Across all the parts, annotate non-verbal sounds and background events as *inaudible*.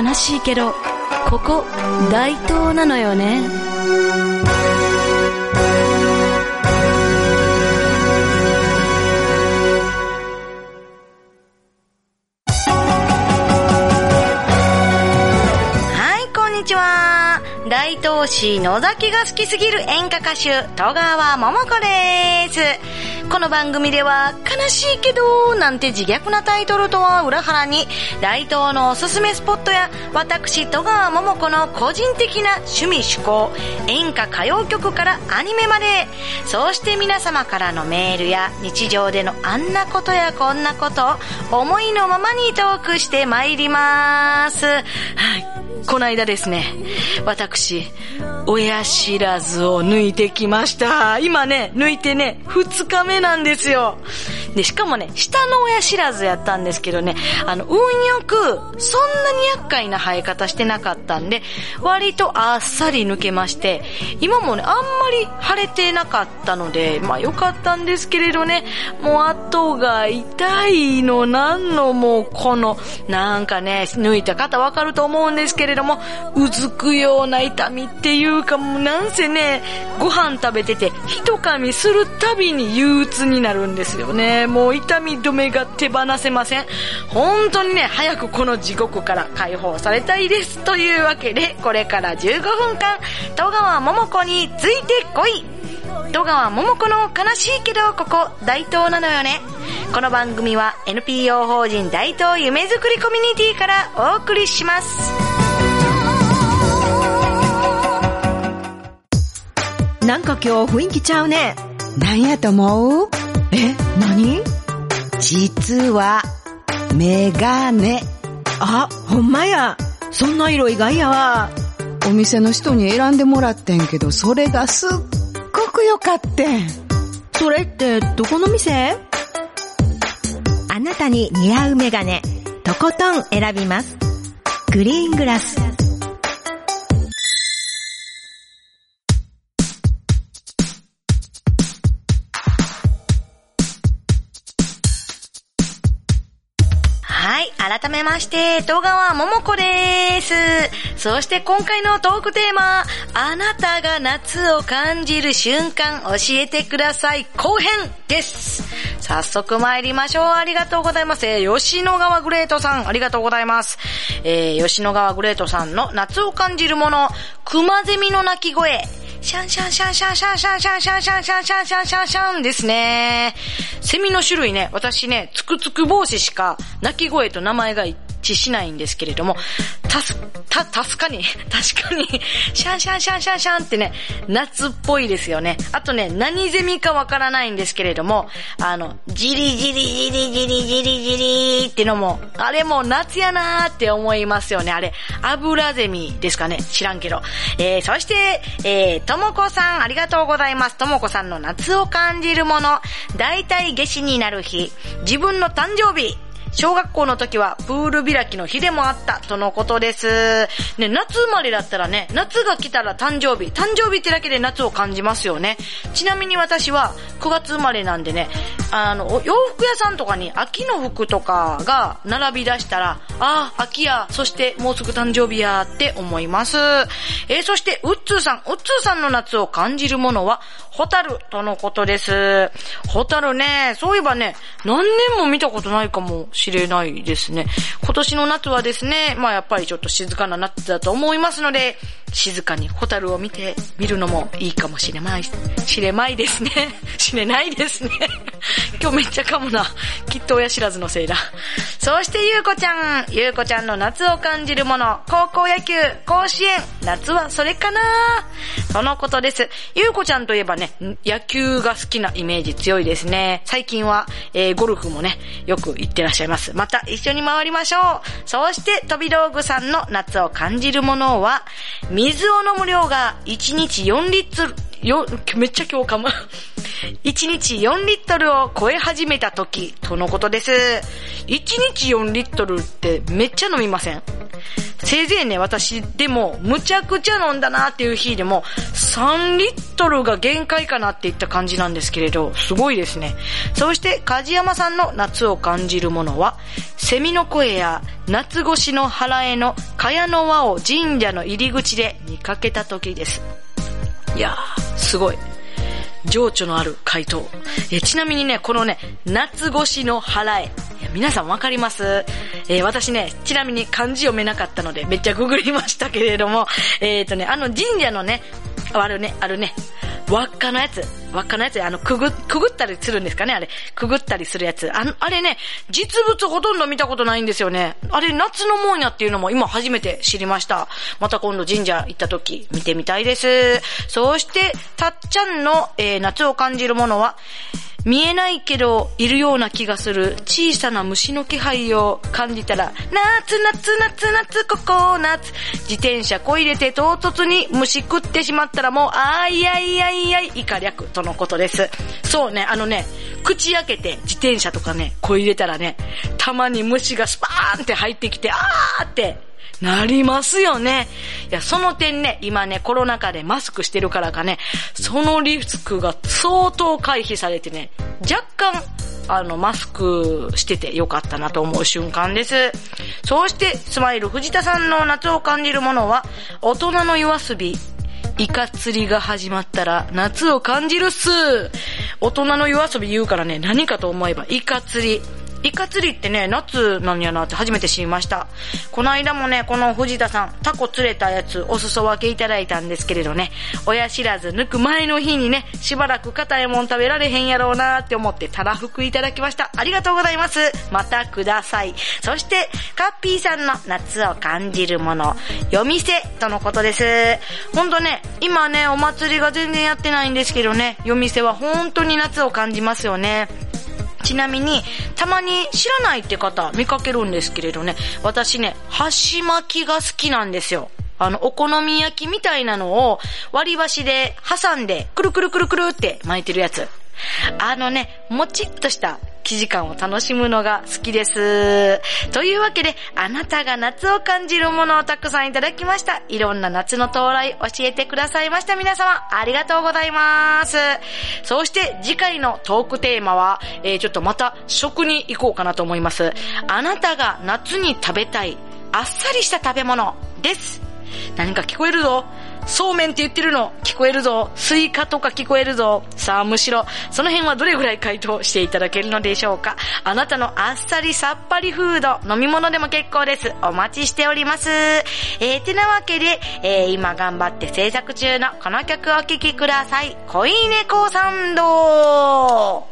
悲しいけど、ここ、大東なのよね。はい、こんにちは。大東市野崎が好きすぎる演歌歌手、戸川桃子です。この番組では、悲しいけど、なんて自虐なタイトルとは裏腹に、大東のおすすめスポットや、私、戸川桃子の個人的な趣味趣向、演歌歌謡曲からアニメまで、そうして皆様からのメールや日常でのあんなことやこんなことを思いのままにトークしてまいります。はい。この間ですね、私、親知らずを抜いてきました。今ね、抜いてね、二日目なんですよ。で、しかもね、下の親知らずやったんですけどね、あの、運よく、そんなに厄介な生え方してなかったんで、割とあっさり抜けまして、今もね、あんまり腫れてなかったので、まあ良かったんですけれどね、もう後が痛いのなんのもうこの、なんかね、抜いた方わかると思うんですけれども、うずくような痛みっていうかもうなんせね、ご飯食べてて、一噛みするたびに憂鬱になるんですよね。もう痛み止めが手放せません。本当にね、早くこの地獄から解放されたいです。というわけで、これから15分間、戸川桃子についてこい戸川桃子の悲しいけどここ大東なのよね。この番組は NPO 法人大東夢づくりコミュニティからお送りします。なんか今日雰囲気ちゃうね。なんやと思う？え、何？実は、メガネ。あ、ほんまや。そんな色意外やわ。お店の人に選んでもらってんけど、それがすっごく良かってん。それってどこの店？あなたに似合うメガネ、とことん選びます。グリーングラス。改めまして、十川ももこです。そして今回のトークテーマ、あなたが夏を感じる瞬間教えてください後編です。早速参りましょう。ありがとうございます。えー吉野川グレートさん、ありがとうございます。えー吉野川グレートさんの夏を感じるもの、クマゼミの鳴き声。シャンシャンシャンシャンシャンシャンシャンシャンシャンシャンシャンシャンシャンシャンですね。セミの種類ね、私ね、つくつく帽子しか鳴き声と名前が一致しないんですけれども、たす、た、確かに、*laughs* 確かに、シャンシャンシャンシャンシャンってね、夏っぽいですよね。あとね、何ゼミかわからないんですけれども、あの、ジリジリジリジリジリジリってのも、あれも夏やなーって思いますよね。あれ、油ゼミですかね知らんけど。えー、そして、えー、ともこさん、ありがとうございます。ともこさんの夏を感じるもの、大体夏至になる日、自分の誕生日、小学校の時はプール開きの日でもあったとのことです。ね、夏生まれだったらね、夏が来たら誕生日。誕生日ってだけで夏を感じますよね。ちなみに私は9月生まれなんでね、あの、洋服屋さんとかに秋の服とかが並び出したら、ああ、秋や、そしてもうすぐ誕生日やって思います。えーそして、ウッツーさん、ウッツーさんの夏を感じるものは、ホタルとのことです。ホタルね、そういえばね、何年も見たことないかもししれないですね。今年の夏はですね、まあやっぱりちょっと静かな夏だと思いますので、静かにホタルを見てみるのもいいかもしれまい、しれまいですね。しれないですね。*laughs* 今日めっちゃ噛むな。きっと親知らずのせいだ。そしてゆうこちゃん。ゆうこちゃんの夏を感じるもの、高校野球、甲子園、夏はそれかなそのことです。ゆうこちゃんといえばね、野球が好きなイメージ強いですね。最近は、えーゴルフもね、よく行ってらっしゃいますます。また一緒に回りましょう。そうして、飛び道具さんの夏を感じるものは、水を飲む量が1日4リットル、よ、めっちゃ今 *laughs* 日噛む。1日4リットルを超え始めた時、とのことです。1日4リットルってめっちゃ飲みません？せいぜいね、私でも、むちゃくちゃ飲んだなっていう日でも、3リットルが限界かなっていった感じなんですけれど、すごいですね。そして、梶山さんの夏を感じるものは、セミの声や夏越しの腹への茅の輪を神社の入り口で見かけた時です。いやー、すごい。情緒のある回答。えちなみにね、このね、夏越しの腹へ。皆さんわかります？えー私ね、ちなみに漢字読めなかったので、めっちゃググりましたけれども、*laughs* えっ、とね、あの神社のね、あるね、あるね、輪っかのやつ、輪っかのやつ、あの、くぐ、くぐったりするんですかね、あれ。くぐったりするやつ。あの、あれね、実物ほとんど見たことないんですよね。あれ、夏のもんやっていうのも今初めて知りました。また今度神社行った時、見てみたいです。そして、たっちゃんの、えー夏を感じるものは、見えないけど、いるような気がする小さな虫の気配を感じたら、夏、夏、夏、夏、ここ、夏。自転車こ入れて唐突に虫食ってしまったらもう、あいあいあいあい、以下略とのことです。そうね、あのね、口開けて自転車とかね、こ入れたらね、たまに虫がスパーンって入ってきて、あーって、なりますよね。いや、その点ね、今ね、コロナ禍でマスクしてるからかね、そのリスクが相当回避されてね、若干、あの、マスクしててよかったなと思う瞬間です。そうして、スマイル藤田さんの夏を感じるものは、大人の夜遊び、イカ釣りが始まったら夏を感じるっす。大人の夜遊び言うからね、何かと思えばイカ釣り。イカ釣りってね、夏なんやなって初めて知りました。この間もね、この藤田さん、タコ釣れたやつ、お裾分けいただいたんですけれどね、親知らず抜く前の日にね、しばらく硬いもん食べられへんやろうなって思って、たらふくいただきました。ありがとうございます。またください。そして、カッピーさんの夏を感じるもの、夜店とのことです。ほんとね、今ね、お祭りが全然やってないんですけどね、夜店は本当に夏を感じますよね。ちなみに、たまに知らないって方見かけるんですけれどね、私ね、箸巻きが好きなんですよ。あの、お好み焼きみたいなのを割り箸で挟んで、くるくるくるくるって巻いてるやつ。あのね、もちっとした生地感を楽しむのが好きです。というわけで、あなたが夏を感じるものをたくさんいただきました。いろんな夏の到来教えてくださいました皆様、ありがとうございます。そして次回のトークテーマは、えー、ちょっとまた食に行こうかなと思います。あなたが夏に食べたいあっさりした食べ物です。何か聞こえるぞそうめんって言ってるの聞こえるぞ。スイカとか聞こえるぞ。さあむしろその辺はどれぐらい回答していただけるのでしょうか。あなたのあっさりさっぱりフード飲み物でも結構です。お待ちしております。えー、てなわけで、えー、今頑張って制作中のこの曲をお聴きください。恋猫サンド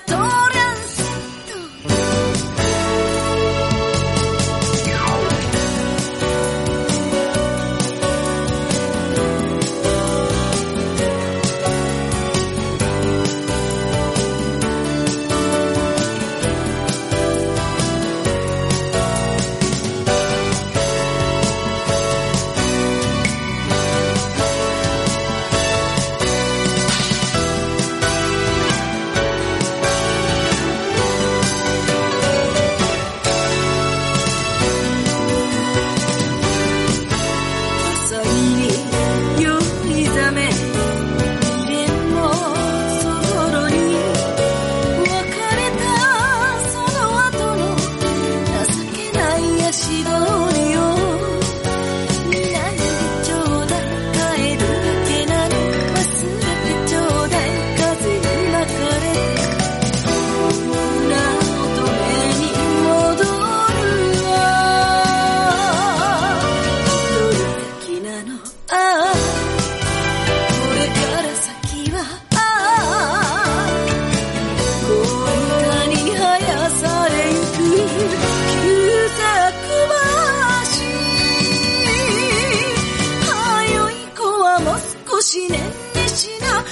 trator 思念にしなああ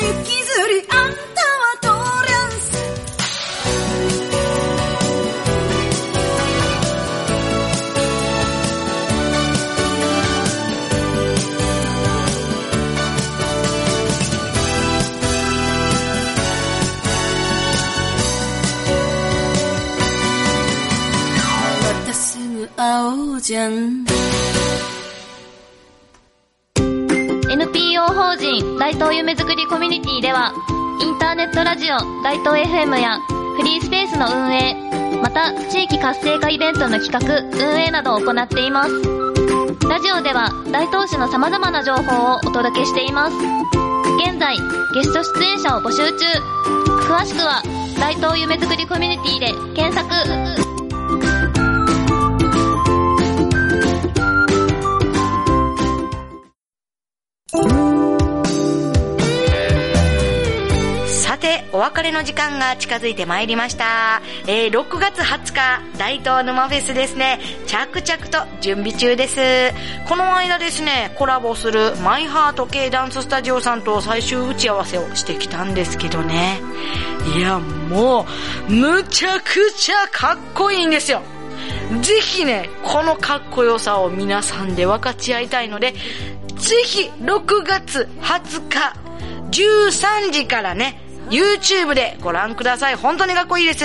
行きずりあんたは通りゃんすまたすぐ会おうじゃん。人大東夢づくりコミュニティでは、インターネットラジオ大東 FM やフリースペースの運営、また地域活性化イベントの企画、運営などを行っています。ラジオでは大東市の様々な情報をお届けしています。現在、ゲスト出演者を募集中。詳しくは、大東夢づくりコミュニティで検索。別れの時間が近づいてまいりました。えー、6月20日、大東沼フェスですね、着々と準備中です。この間ですね、コラボするマイハート系ダンススタジオさんと最終打ち合わせをしてきたんですけどね。いや、もう、むちゃくちゃかっこいいんですよ。ぜひね、このかっこよさを皆さんで分かち合いたいので、ぜひ6月20日、13時からね、YouTube でご覧ください。本当にかっこいいです。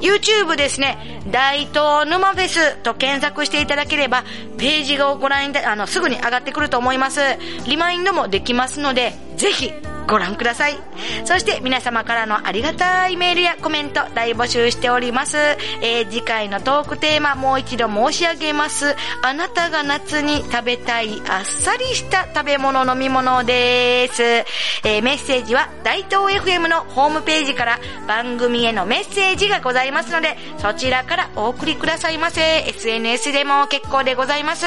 YouTube ですね、大東沼フェスと検索していただければ、ページがご覧いた、あの、すぐに上がってくると思います。リマインドもできますので、ぜひ、ご覧ください。そして皆様からのありがたいメールやコメント大募集しております。えー次回のトークテーマもう一度申し上げます。あなたが夏に食べたいあっさりした食べ物飲み物です。えーメッセージは大東 FM のホームページから番組へのメッセージがございますので、そちらからお送りくださいませ。SNS でも結構でございます。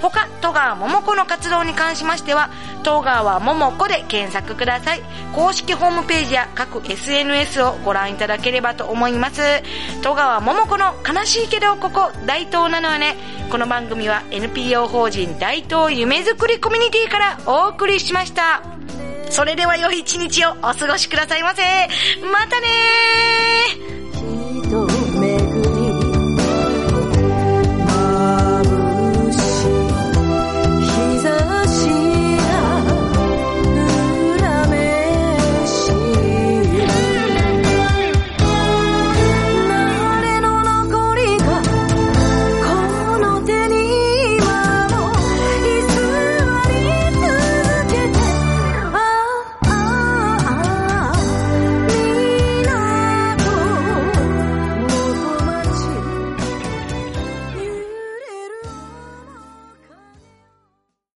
他、戸川桃子の活動に関しましては、戸川桃子で検索ください。ださい公式ホームページや各 SNS をご覧いただければと思います。戸川桃子の悲しいけどここ大東なのよね。この番組は NPO 法人大東夢づくりコミュニティからお送りしました。それでは良い一日をお過ごしくださいませ。またね